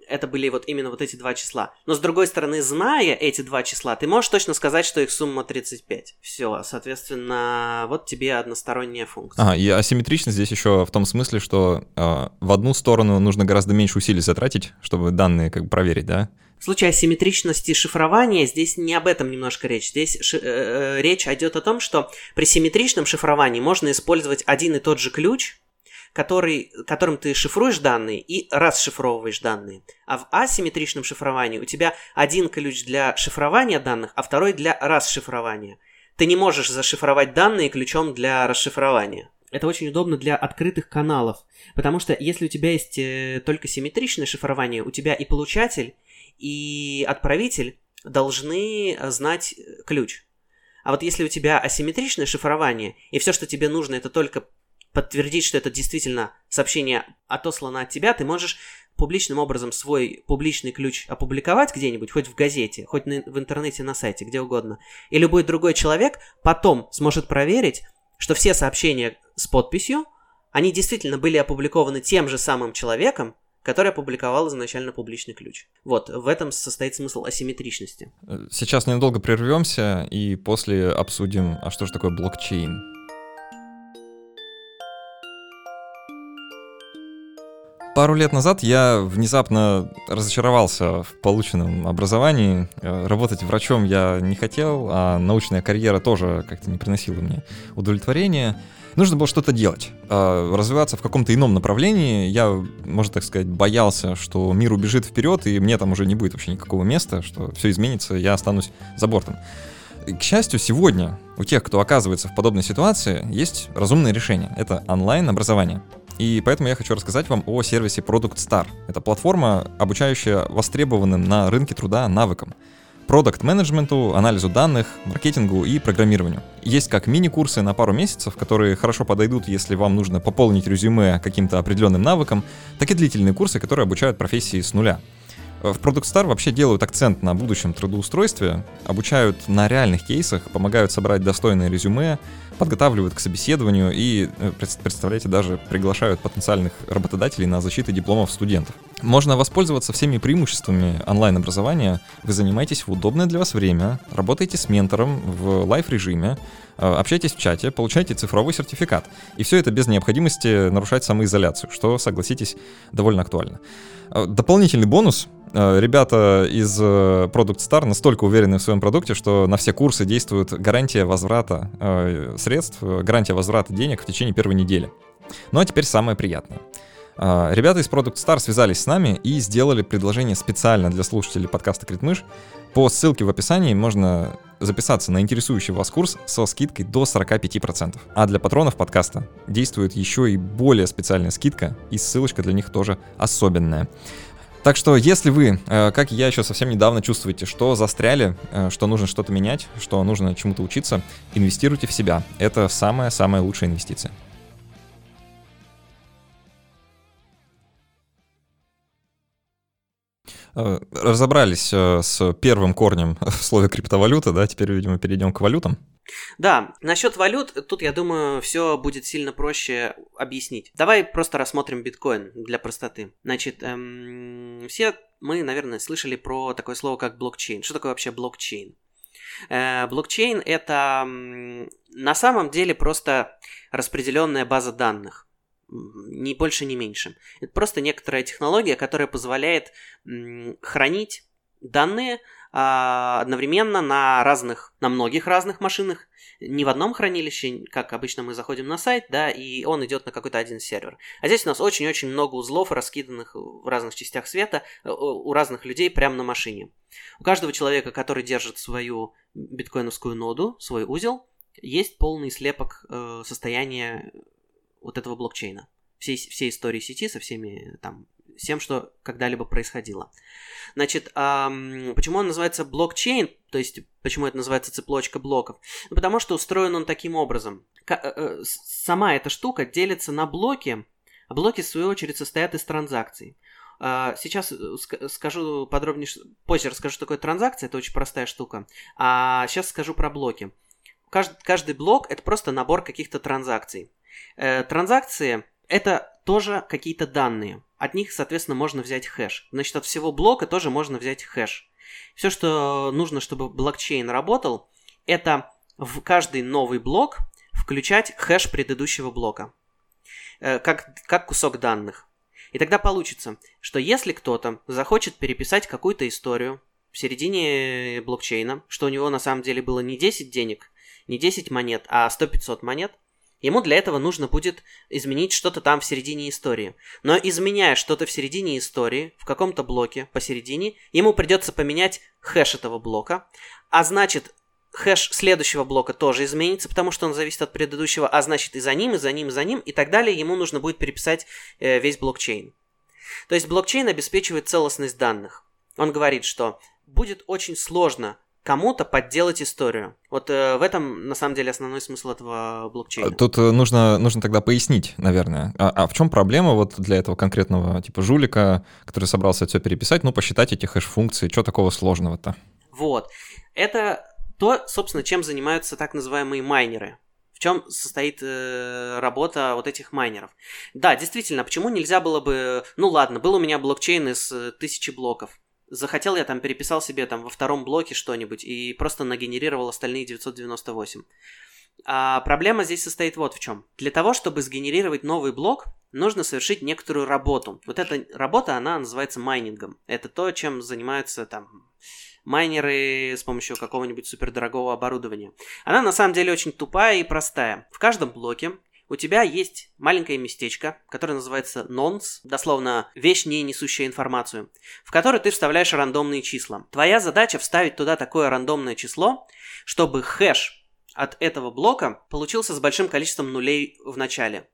B: это были вот именно вот эти два числа. Но с другой стороны, зная эти два числа, ты можешь точно сказать, что их сумма 35. Все, соответственно, вот тебе односторонняя функция.
A: А, и асимметричность здесь еще в том смысле, что э, в одну сторону нужно гораздо меньше усилий затратить, чтобы данные как бы проверить, да?
B: В случае асимметричности шифрования здесь не об этом немножко речь. Здесь ши- э, речь идет о том, что при симметричном шифровании можно использовать один и тот же ключ, который, которым ты шифруешь данные и расшифровываешь данные. А в асимметричном шифровании у тебя один ключ для шифрования данных, а второй для расшифрования. Ты не можешь зашифровать данные ключом для расшифрования. Это очень удобно для открытых каналов, потому что если у тебя есть э, только симметричное шифрование, у тебя и получатель, и отправитель должны знать ключ. А вот если у тебя асимметричное шифрование, и все, что тебе нужно, это только подтвердить, что это действительно сообщение отослано от тебя, ты можешь публичным образом свой публичный ключ опубликовать где-нибудь, хоть в газете, хоть на, в интернете, на сайте, где угодно. И любой другой человек потом сможет проверить, что все сообщения с подписью, они действительно были опубликованы тем же самым человеком, который опубликовал изначально публичный ключ. Вот, в этом состоит смысл асимметричности.
A: Сейчас ненадолго прервемся и после обсудим, а что же такое блокчейн. Пару лет назад я внезапно разочаровался в полученном образовании. Э, работать врачом я не хотел, а научная карьера тоже как-то не приносила мне удовлетворения. Нужно было что-то делать, а, развиваться в каком-то ином направлении. Я, можно так сказать, боялся, что мир убежит вперед, и мне там уже не будет вообще никакого места, что все изменится, я останусь за бортом. К счастью, сегодня у тех, кто оказывается в подобной ситуации, есть разумное решение. Это онлайн-образование. И поэтому я хочу рассказать вам о сервисе Product Star. Это платформа, обучающая востребованным на рынке труда навыкам продукт-менеджменту, анализу данных, маркетингу и программированию. Есть как мини-курсы на пару месяцев, которые хорошо подойдут, если вам нужно пополнить резюме каким-то определенным навыком, так и длительные курсы, которые обучают профессии с нуля. В Product Star вообще делают акцент на будущем трудоустройстве, обучают на реальных кейсах, помогают собрать достойное резюме, подготавливают к собеседованию и, э, представляете, даже приглашают потенциальных работодателей на защиту дипломов студентов. Можно воспользоваться всеми преимуществами онлайн-образования. Вы занимаетесь в удобное для вас время, работаете с ментором в лайв-режиме, э, общаетесь в чате, получаете цифровой сертификат. И все это без необходимости нарушать самоизоляцию, что, согласитесь, довольно актуально. Э, дополнительный бонус ребята из Product Star настолько уверены в своем продукте, что на все курсы действует гарантия возврата средств, гарантия возврата денег в течение первой недели. Ну а теперь самое приятное. Ребята из Product Star связались с нами и сделали предложение специально для слушателей подкаста Критмыш. По ссылке в описании можно записаться на интересующий вас курс со скидкой до 45%. А для патронов подкаста действует еще и более специальная скидка, и ссылочка для них тоже особенная. Так что, если вы, э, как я еще совсем недавно чувствуете, что застряли, э, что нужно что-то менять, что нужно чему-то учиться, инвестируйте в себя. Это самая-самая лучшая инвестиция. Э, разобрались с первым корнем в слове криптовалюта, да, теперь, видимо, перейдем к валютам.
B: Да, насчет валют, тут, я думаю, все будет сильно проще объяснить. Давай просто рассмотрим биткоин для простоты. Значит, эм, все мы, наверное, слышали про такое слово, как блокчейн. Что такое вообще блокчейн? Э, блокчейн это на самом деле просто распределенная база данных. Ни больше, ни меньше. Это просто некоторая технология, которая позволяет хранить данные а, одновременно на разных, на многих разных машинах, не в одном хранилище, как обычно мы заходим на сайт, да, и он идет на какой-то один сервер. А здесь у нас очень-очень много узлов, раскиданных в разных частях света, э, у разных людей прямо на машине. У каждого человека, который держит свою биткоиновскую ноду, свой узел, есть полный слепок э, состояния вот этого блокчейна. Всей, всей истории сети со всеми там всем, что когда-либо происходило. Значит, эм, почему он называется блокчейн, то есть почему это называется цепочка блоков? Ну, потому что устроен он таким образом. К- э, э сама эта штука делится на блоки, а блоки, в свою очередь, состоят из транзакций. А, сейчас э, скажу подробнее, позже расскажу, что такое транзакция, это очень простая штука. А сейчас скажу про блоки. Каждый, каждый блок это просто набор каких-то транзакций. Э, транзакции это тоже какие-то данные. От них, соответственно, можно взять хэш. Значит, от всего блока тоже можно взять хэш. Все, что нужно, чтобы блокчейн работал, это в каждый новый блок включать хэш предыдущего блока. Э, как, как кусок данных. И тогда получится, что если кто-то захочет переписать какую-то историю в середине блокчейна, что у него на самом деле было не 10 денег, не 10 монет, а 100-500 монет, Ему для этого нужно будет изменить что-то там в середине истории. Но изменяя что-то в середине истории, в каком-то блоке посередине, ему придется поменять хэш этого блока. А значит, хэш следующего блока тоже изменится, потому что он зависит от предыдущего, а значит и за ним, и за ним, и за ним, и так далее. Ему нужно будет переписать э, весь блокчейн. То есть блокчейн обеспечивает целостность данных. Он говорит, что будет очень сложно кому-то подделать историю. Вот э, в этом, на самом деле, основной смысл этого блокчейна.
A: Тут э, нужно, нужно тогда пояснить, наверное. А, а в чем проблема вот для этого конкретного типа жулика, который собрался все переписать, ну, посчитать эти хэш-функции, что такого сложного-то?
B: Вот. Это то, собственно, чем занимаются так называемые майнеры. В чем состоит э, работа вот этих майнеров? Да, действительно, почему нельзя было бы... Ну ладно, был у меня блокчейн из э, тысячи блоков захотел я там, переписал себе там во втором блоке что-нибудь и просто нагенерировал остальные 998. А проблема здесь состоит вот в чем. Для того, чтобы сгенерировать новый блок, нужно совершить некоторую работу. Вот эта работа, она называется майнингом. Это то, чем занимаются там майнеры с помощью какого-нибудь супердорогого оборудования. Она на самом деле очень тупая и простая. В каждом блоке у тебя есть маленькое местечко, которое называется nonce, дословно вещь, не несущая информацию, в которое ты вставляешь рандомные числа. Твоя задача вставить туда такое рандомное число, чтобы хэш от этого блока получился с большим количеством нулей в начале.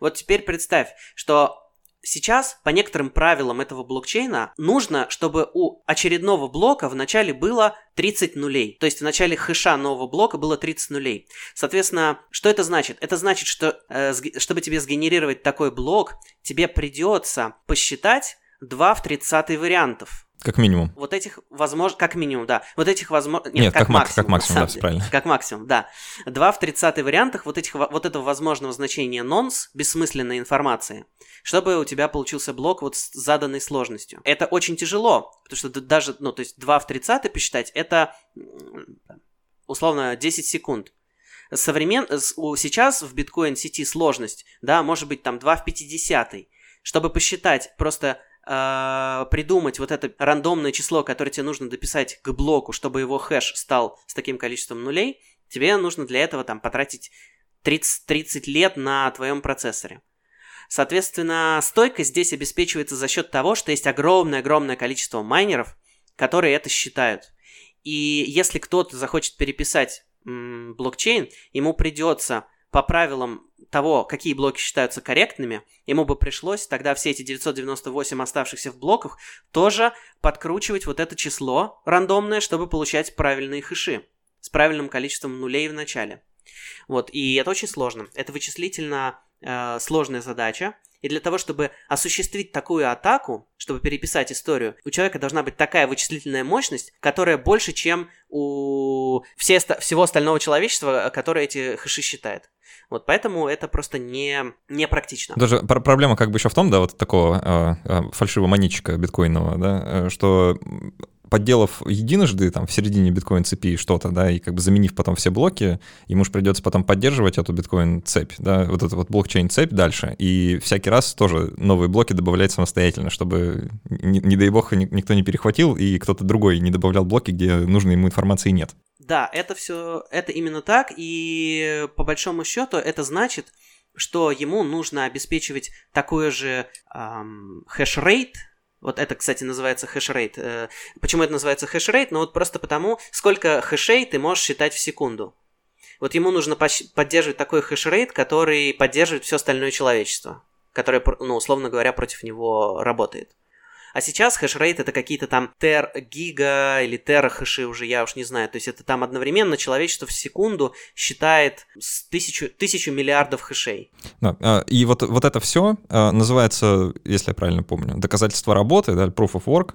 B: Вот теперь представь, что Сейчас, по некоторым правилам этого блокчейна, нужно, чтобы у очередного блока в начале было 30 нулей. То есть в начале хэша нового блока было 30 нулей. Соответственно, что это значит? Это значит, что э, чтобы тебе сгенерировать такой блок, тебе придется посчитать 2 в 30 вариантов.
A: Как минимум.
B: Вот этих возможно, как минимум, да. Вот этих возможно,
A: нет, нет как, как максимум, как максимум, да, все правильно.
B: Как максимум, да. Два в 30 вариантах вот этих вот этого возможного значения nonce бессмысленной информации, чтобы у тебя получился блок вот с заданной сложностью. Это очень тяжело, потому что даже, ну, то есть 2 в 30 посчитать, это условно 10 секунд. Современ... Сейчас в биткоин сети сложность, да, может быть там 2 в 50. Чтобы посчитать просто э, придумать вот это рандомное число, которое тебе нужно дописать к блоку, чтобы его хэш стал с таким количеством нулей, тебе нужно для этого там потратить 30, 30 лет на твоем процессоре. Соответственно, стойкость здесь обеспечивается за счет того, что есть огромное-огромное количество майнеров, которые это считают. И если кто-то захочет переписать м, блокчейн, ему придется по правилам того, какие блоки считаются корректными, ему бы пришлось тогда все эти 998 оставшихся в блоках тоже подкручивать вот это число рандомное, чтобы получать правильные хэши с правильным количеством нулей в начале. Вот, и это очень сложно. Это вычислительно э, сложная задача, и для того, чтобы осуществить такую атаку, чтобы переписать историю, у человека должна быть такая вычислительная мощность, которая больше, чем у все, всего остального человечества, которое эти хэши считает. Вот поэтому это просто не, не практично.
A: Даже пр- проблема как бы еще в том, да, вот такого э, э, фальшивого монетчика биткоинного, да, э, что подделав единожды там в середине биткоин цепи что-то, да, и как бы заменив потом все блоки, ему же придется потом поддерживать эту биткоин цепь, да, вот эту вот блокчейн цепь дальше, и всякий раз тоже новые блоки добавлять самостоятельно, чтобы, не, не дай бог, никто не перехватил, и кто-то другой не добавлял блоки, где нужной ему информации нет.
B: Да, это все, это именно так, и по большому счету это значит, что ему нужно обеспечивать такой же эм, хэш-рейт, вот это, кстати, называется хэшрейт. Э, почему это называется хэшрейт? Ну вот просто потому, сколько хэшей ты можешь считать в секунду. Вот ему нужно поддерживать такой хэшрейт, который поддерживает все остальное человечество, которое, ну, условно говоря, против него работает. А сейчас хэшрейт это какие-то там тер гига или тера хэши уже, я уж не знаю. То есть это там одновременно человечество в секунду считает тысячу, тысячу миллиардов хэшей.
A: Да, а, и вот, вот это все а, называется, если я правильно помню, доказательство работы, да, proof of work.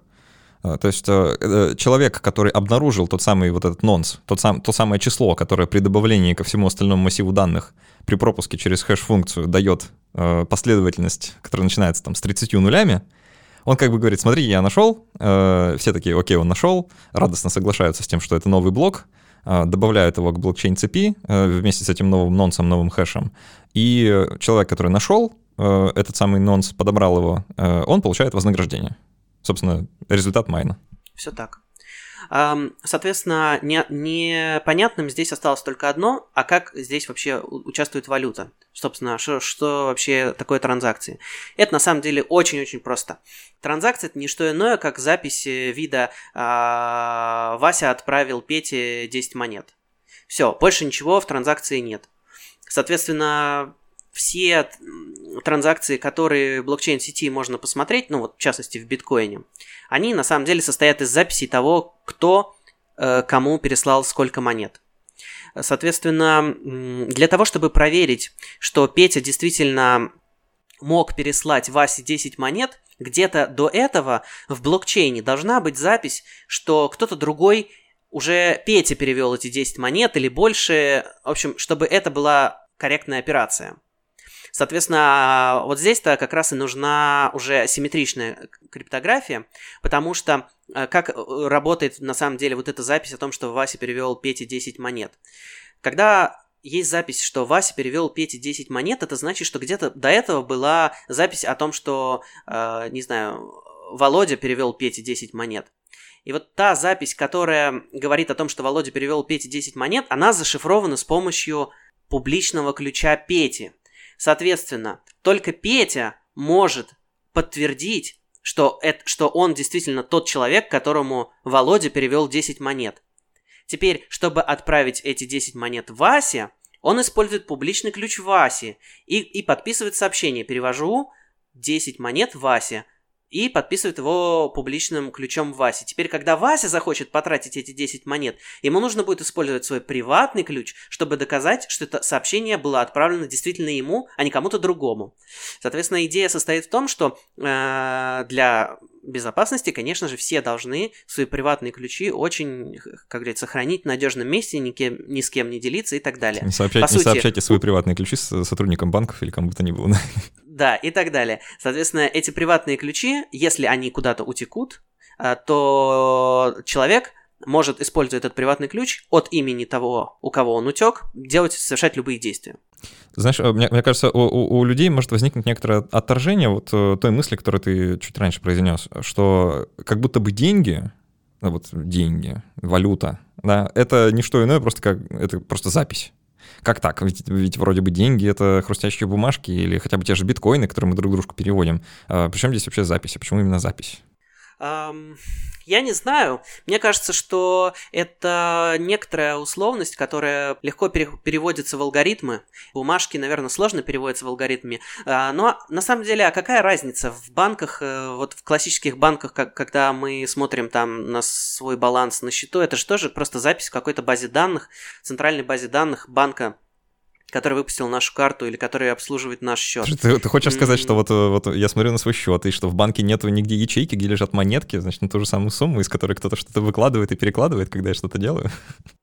A: А, то есть э, э, человек, который обнаружил тот самый вот этот нонс, тот сам, то самое число, которое при добавлении ко всему остальному массиву данных при пропуске через хэш-функцию дает э, последовательность, которая начинается там с 30 нулями, он как бы говорит, смотри, я нашел, э, все такие, окей, он нашел, радостно соглашаются с тем, что это новый блок, э, добавляют его к блокчейн-цепи э, вместе с этим новым нонсом, новым хэшем, и человек, который нашел этот самый нонс, подобрал его, он получает вознаграждение. Собственно, результат майна.
B: Все так. Соответственно, не, непонятным здесь осталось только одно, а как здесь вообще участвует валюта. Собственно, что, что вообще такое транзакции? Это на самом деле очень-очень просто. Транзакция это не что иное, как запись вида а, Вася отправил Пете 10 монет. Все, больше ничего в транзакции нет. Соответственно, все транзакции, которые в блокчейн-сети можно посмотреть, ну вот в частности в биткоине, они на самом деле состоят из записей того, кто э, кому переслал сколько монет. Соответственно, для того, чтобы проверить, что Петя действительно мог переслать Васе 10 монет, где-то до этого в блокчейне должна быть запись, что кто-то другой уже Петя перевел эти 10 монет или больше, в общем, чтобы это была корректная операция. Соответственно, вот здесь-то как раз и нужна уже асимметричная криптография, потому что э, как э, работает на самом деле вот эта запись о том, что Вася перевел Пете 10 монет. Когда есть запись, что Вася перевел Пете 10 монет, это значит, что где-то до этого была запись о том, что, э, не знаю, Володя перевел Пете 10 монет. И вот та запись, которая говорит о том, что Володя перевел Пете 10 монет, она зашифрована с помощью публичного ключа Пети. Соответственно, только Петя может подтвердить, что, это, что он действительно тот человек, которому Володя перевел 10 монет. Теперь, чтобы отправить эти 10 монет Васе, он использует публичный ключ Васи и, и подписывает сообщение «Перевожу 10 монет Васе», и подписывает его публичным ключом Васи. Теперь, когда Вася захочет потратить эти 10 монет, ему нужно будет использовать свой приватный ключ, чтобы доказать, что это сообщение было отправлено действительно ему, а не кому-то другому. Соответственно, идея состоит в том, что э, для безопасности, конечно же, все должны свои приватные ключи очень, как говорится, хранить в надежном месте, ни, кем, ни с кем не делиться и так далее.
A: Не, сообщать, По не сути, сообщайте свои приватные ключи с сотрудникам банков или кому бы то ни было.
B: Да, и так далее. Соответственно, эти приватные ключи, если они куда-то утекут, э, то человек может, используя этот приватный ключ от имени того, у кого он утек, делать, совершать любые действия.
A: Знаешь, э, мне, мне кажется, у, у, у людей может возникнуть некоторое отторжение вот э, той мысли, которую ты чуть раньше произнес, что как будто бы деньги, вот деньги, валюта, да, это не что иное, просто как это просто запись. Как так? Ведь, ведь вроде бы деньги — это хрустящие бумажки или хотя бы те же биткоины, которые мы друг дружку переводим. А, причем здесь вообще запись? А почему именно запись?
B: Um, я не знаю. Мне кажется, что это некоторая условность, которая легко пере- переводится в алгоритмы. Бумажки, наверное, сложно переводятся в алгоритме. Uh, но на самом деле, а какая разница в банках, uh, вот в классических банках, как, когда мы смотрим там на свой баланс на счету, это же тоже просто запись в какой-то базе данных, центральной базе данных банка который выпустил нашу карту или который обслуживает наш счет.
A: Ты, ты хочешь сказать, что вот, вот я смотрю на свой счет, и что в банке нету нигде ячейки, где лежат монетки, значит, на ту же самую сумму, из которой кто-то что-то выкладывает и перекладывает, когда я что-то делаю?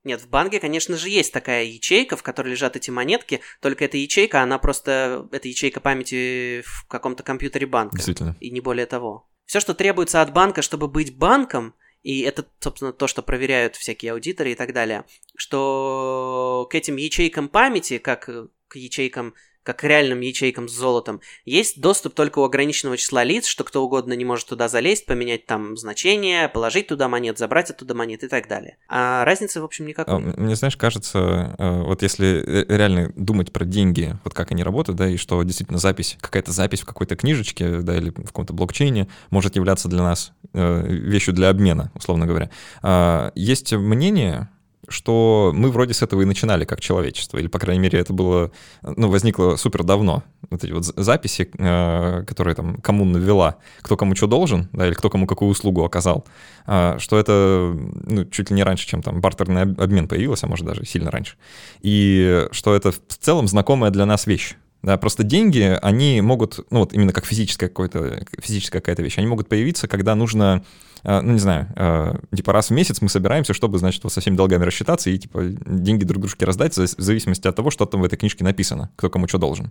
B: Нет, в банке, конечно же, есть такая ячейка, в которой лежат эти монетки, только эта ячейка, она просто, это ячейка памяти в каком-то компьютере банка.
A: Действительно.
B: И не более того. Все, что требуется от банка, чтобы быть банком, и это, собственно, то, что проверяют всякие аудиторы и так далее, что к этим ячейкам памяти, как к ячейкам как к реальным ячейкам с золотом, есть доступ только у ограниченного числа лиц, что кто угодно не может туда залезть, поменять там значение, положить туда монет, забрать оттуда монет и так далее. А разницы, в общем, никакой. А,
A: мне, знаешь, кажется, э, вот если реально думать про деньги, вот как они работают, да, и что действительно запись, какая-то запись в какой-то книжечке, да, или в каком-то блокчейне может являться для нас э, вещью для обмена, условно говоря. А, есть мнение, что мы вроде с этого и начинали как человечество, или, по крайней мере, это было, ну, возникло супер давно. Вот эти вот записи, э, которые там коммуна ввела, кто кому что должен, да, или кто кому какую услугу оказал, э, что это, ну, чуть ли не раньше, чем там бартерный обмен появился, а может даже сильно раньше. И что это в целом знакомая для нас вещь. Да, просто деньги, они могут, ну вот именно как физическая, какая-то, физическая какая-то вещь, они могут появиться, когда нужно ну, не знаю, а, типа раз в месяц мы собираемся, чтобы, значит, вот со всеми долгами рассчитаться и, типа, деньги друг дружке раздать в зависимости от того, что там в этой книжке написано, кто кому что должен.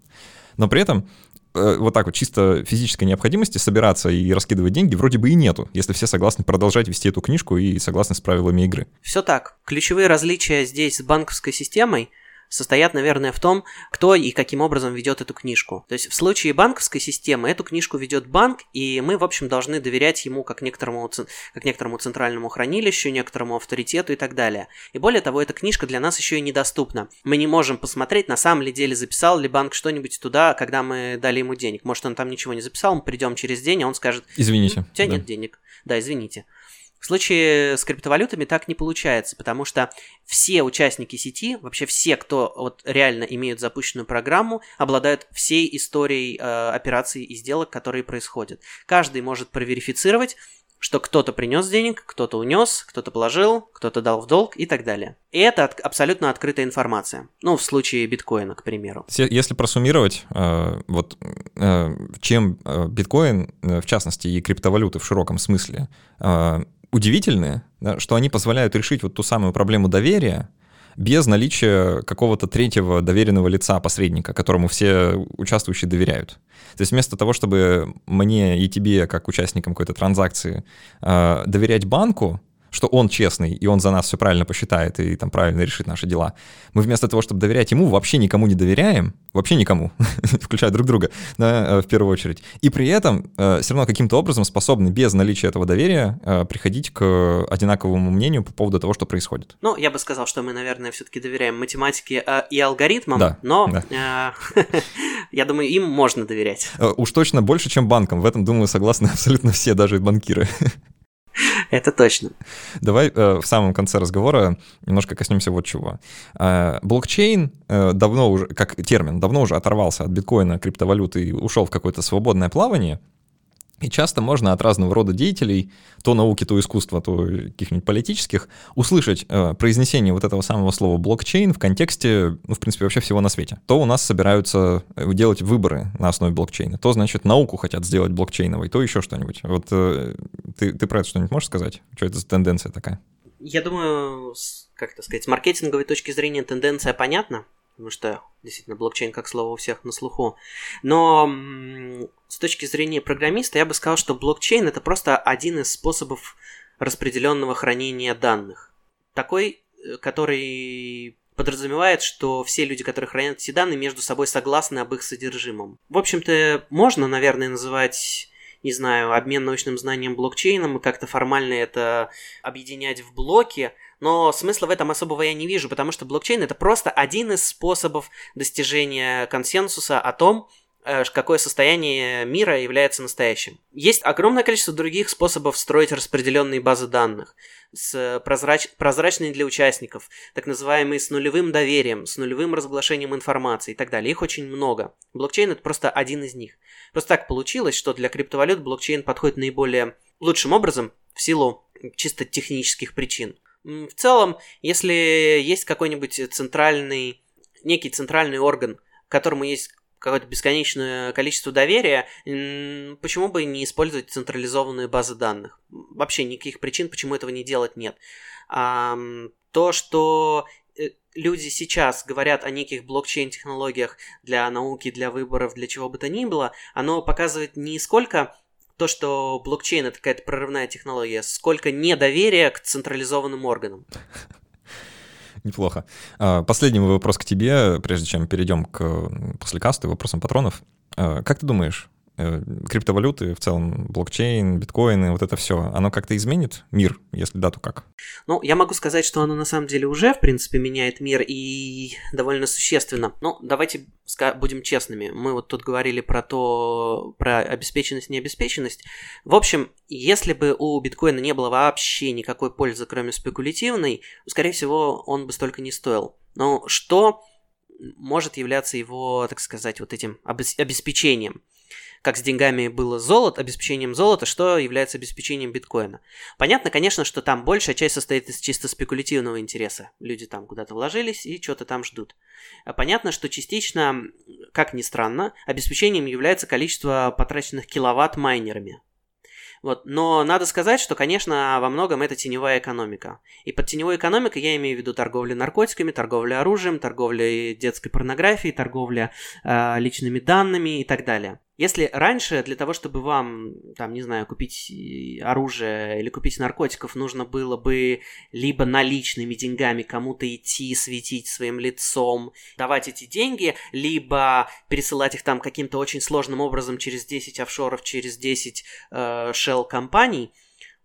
A: Но при этом э, вот так вот чисто физической необходимости собираться и раскидывать деньги вроде бы и нету, если все согласны продолжать вести эту книжку и согласны с правилами игры.
B: Все так. Ключевые различия здесь с банковской системой – состоят, наверное, в том, кто и каким образом ведет эту книжку. То есть в случае банковской системы эту книжку ведет банк, и мы, в общем, должны доверять ему как некоторому, как некоторому центральному хранилищу, некоторому авторитету и так далее. И более того, эта книжка для нас еще и недоступна. Мы не можем посмотреть, на самом ли деле записал ли банк что-нибудь туда, когда мы дали ему денег. Может, он там ничего не записал, мы придем через день, а он скажет...
A: Извините.
B: У тебя да. нет денег. Да, извините. В случае с криптовалютами так не получается, потому что все участники сети, вообще все, кто вот реально имеют запущенную программу, обладают всей историей э, операций и сделок, которые происходят. Каждый может проверифицировать, что кто-то принес денег, кто-то унес, кто-то положил, кто-то дал в долг и так далее. И это от, абсолютно открытая информация. Ну, в случае биткоина, к примеру.
A: Если просуммировать, э, вот э, чем э, биткоин, в частности, и криптовалюты в широком смысле, удивительные, да, что они позволяют решить вот ту самую проблему доверия без наличия какого-то третьего доверенного лица, посредника, которому все участвующие доверяют. То есть вместо того, чтобы мне и тебе, как участникам какой-то транзакции, э, доверять банку, что он честный, и он за нас все правильно посчитает и там правильно решит наши дела. Мы вместо того, чтобы доверять ему, вообще никому не доверяем, вообще никому, включая друг друга, да, э, в первую очередь. И при этом э, все равно каким-то образом способны без наличия этого доверия э, приходить к одинаковому мнению по поводу того, что происходит.
B: Ну, я бы сказал, что мы, наверное, все-таки доверяем математике э, и алгоритмам, да, но да. Я думаю, им можно доверять.
A: Уж точно больше, чем банкам. В этом, думаю, согласны абсолютно все, даже банкиры.
B: Это точно.
A: Давай э, в самом конце разговора немножко коснемся вот чего. Э, блокчейн э, давно уже, как термин, давно уже оторвался от биткоина, криптовалюты и ушел в какое-то свободное плавание. И часто можно от разного рода деятелей, то науки, то искусства, то каких-нибудь политических, услышать э, произнесение вот этого самого слова блокчейн в контексте, ну, в принципе, вообще всего на свете. То у нас собираются э, делать выборы на основе блокчейна, то, значит, науку хотят сделать блокчейновой, то еще что-нибудь. Вот э, ты, ты про это что-нибудь можешь сказать? Что это за тенденция такая?
B: Я думаю, как это сказать, с маркетинговой точки зрения тенденция понятна потому что действительно блокчейн как слово у всех на слуху. Но с точки зрения программиста я бы сказал, что блокчейн это просто один из способов распределенного хранения данных. Такой, э, который подразумевает, что все люди, которые хранят эти данные, между собой согласны об их содержимом. В общем-то, можно, наверное, называть не знаю, обмен научным знанием блокчейном и как-то формально это объединять в блоки, но смысла в этом особого я не вижу, потому что блокчейн это просто один из способов достижения консенсуса о том, э, какое состояние мира является настоящим. Есть огромное количество других способов строить распределенные базы данных, с прозрач... прозрачные для участников, так называемые с нулевым доверием, с нулевым разглашением информации и так далее. Их очень много. Блокчейн это просто один из них. Просто так получилось, что для криптовалют блокчейн подходит наиболее лучшим образом в силу чисто технических причин. В целом, если есть какой-нибудь центральный, некий центральный орган, которому есть какое-то бесконечное количество доверия, почему бы не использовать централизованные базы данных? Вообще никаких причин, почему этого не делать, нет. То, что э, люди сейчас говорят о неких блокчейн-технологиях для науки, для выборов, для чего бы то ни было, оно показывает не сколько то, что блокчейн это какая-то прорывная технология, сколько недоверия к централизованным органам.
A: Неплохо. А, последний вопрос к тебе, прежде чем перейдем к после каста и вопросам патронов. А, как ты думаешь, криптовалюты, в целом блокчейн, биткоины, вот это все, оно как-то изменит мир? Если да, то как?
B: Ну, я могу сказать, что оно на самом деле уже, в принципе, меняет мир и довольно существенно. Ну, давайте будем честными. Мы вот тут говорили про то, про обеспеченность, необеспеченность. В общем, если бы у биткоина не было вообще никакой пользы, кроме спекулятивной, скорее всего, он бы столько не стоил. Но что может являться его, так сказать, вот этим обеспечением? как с деньгами было золото, обеспечением золота, что является обеспечением биткоина. Понятно, конечно, что там большая часть состоит из чисто спекулятивного интереса. Люди там куда-то вложились и что-то там ждут. А понятно, что частично, как ни странно, обеспечением является количество потраченных киловатт майнерами. Вот. Но надо сказать, что, конечно, во многом это теневая экономика. И под теневой экономикой я имею в виду торговлю наркотиками, торговлю оружием, торговлю детской порнографией, торговля э, личными данными и так далее. Если раньше для того, чтобы вам, там, не знаю, купить э, оружие или купить наркотиков, нужно было бы либо наличными деньгами кому-то идти, светить своим лицом, давать эти деньги, либо пересылать их там каким-то очень сложным образом через 10 офшоров, через 10 э, shell-компаний,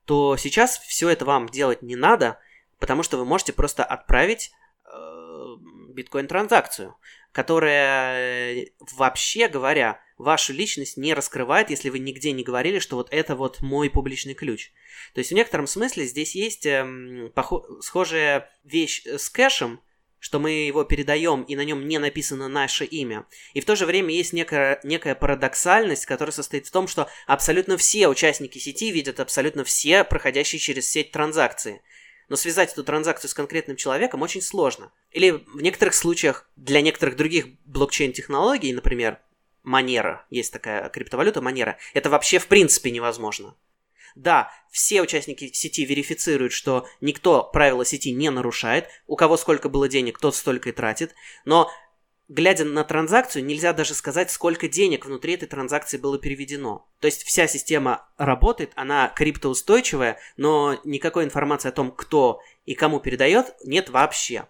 B: то сейчас все это вам делать не надо, потому что вы можете просто отправить э, биткоин-транзакцию, которая, э, вообще говоря, вашу личность не раскрывает, если вы нигде не говорили, что вот это вот мой публичный ключ. То есть в некотором смысле здесь есть эм, похо- схожая вещь с кэшем, что мы его передаем, и на нем не написано наше имя. И в то же время есть некая, некая парадоксальность, которая состоит в том, что абсолютно все участники сети видят абсолютно все проходящие через сеть транзакции. Но связать эту транзакцию с конкретным человеком очень сложно. Или в некоторых случаях для некоторых других блокчейн-технологий, например, Манера, есть такая криптовалюта Манера, это вообще в принципе невозможно. Да, все участники сети верифицируют, что никто правила сети не нарушает, у кого сколько было денег, тот столько и тратит, но глядя на транзакцию, нельзя даже сказать, сколько денег внутри этой транзакции было переведено. То есть вся система работает, она криптоустойчивая, но никакой информации о том, кто и кому передает, нет вообще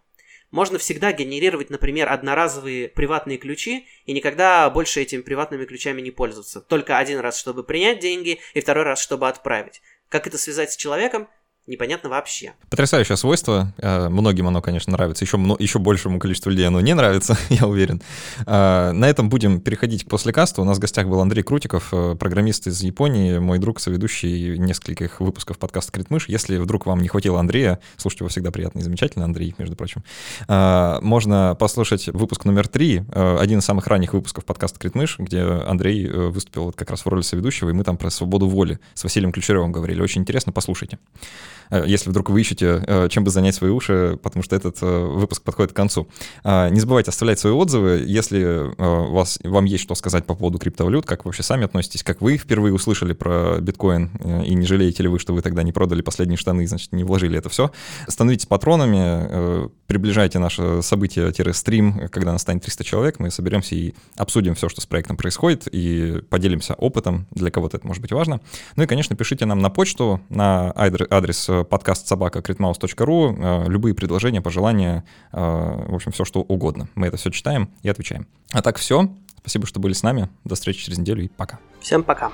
B: можно всегда генерировать, например, одноразовые приватные ключи и никогда больше этими приватными ключами не пользоваться. Только один раз, чтобы принять деньги, и второй раз, чтобы отправить. Как это связать с человеком? Непонятно вообще.
A: Потрясающее свойство. Э, многим оно, конечно, нравится. Еще, еще большему количеству людей оно не нравится, я уверен. Э, на этом будем переходить к послекасту. У нас в гостях был Андрей Крутиков, э, программист из Японии, мой друг, соведущий нескольких выпусков подкаста «Критмыш». Если вдруг вам не хватило Андрея, слушать его всегда приятно и замечательно, Андрей, между прочим, можно послушать выпуск номер три, один из самых ранних выпусков подкаста «Критмыш», где Андрей выступил вот как раз в роли соведущего, и мы там про свободу воли с Василием Ключеревым говорили. Очень интересно, послушайте. Э, если вдруг вы ищете, э, чем бы занять свои уши, потому что этот э, выпуск подходит к концу. А, не забывайте оставлять свои отзывы, если вас, вам есть что сказать по поводу криптовалют, как вы вообще сами относитесь, как вы впервые услышали про биткоин, и не жалеете ли вы, что вы тогда не продали последние штаны, значит, не вложили это все. Становитесь патронами, приближайте наше событие-стрим, когда нас станет 300 человек, мы соберемся и обсудим все, что с проектом происходит, и поделимся опытом, для кого-то это может быть важно. Ну и, конечно, пишите нам на почту, на адрес подкаст собака критмаус.ру, э, любые предложения, пожелания, э, в общем, все что угодно. Мы это все читаем и отвечаем. А так все. Спасибо, что были с нами. До встречи через неделю и пока.
B: Всем пока.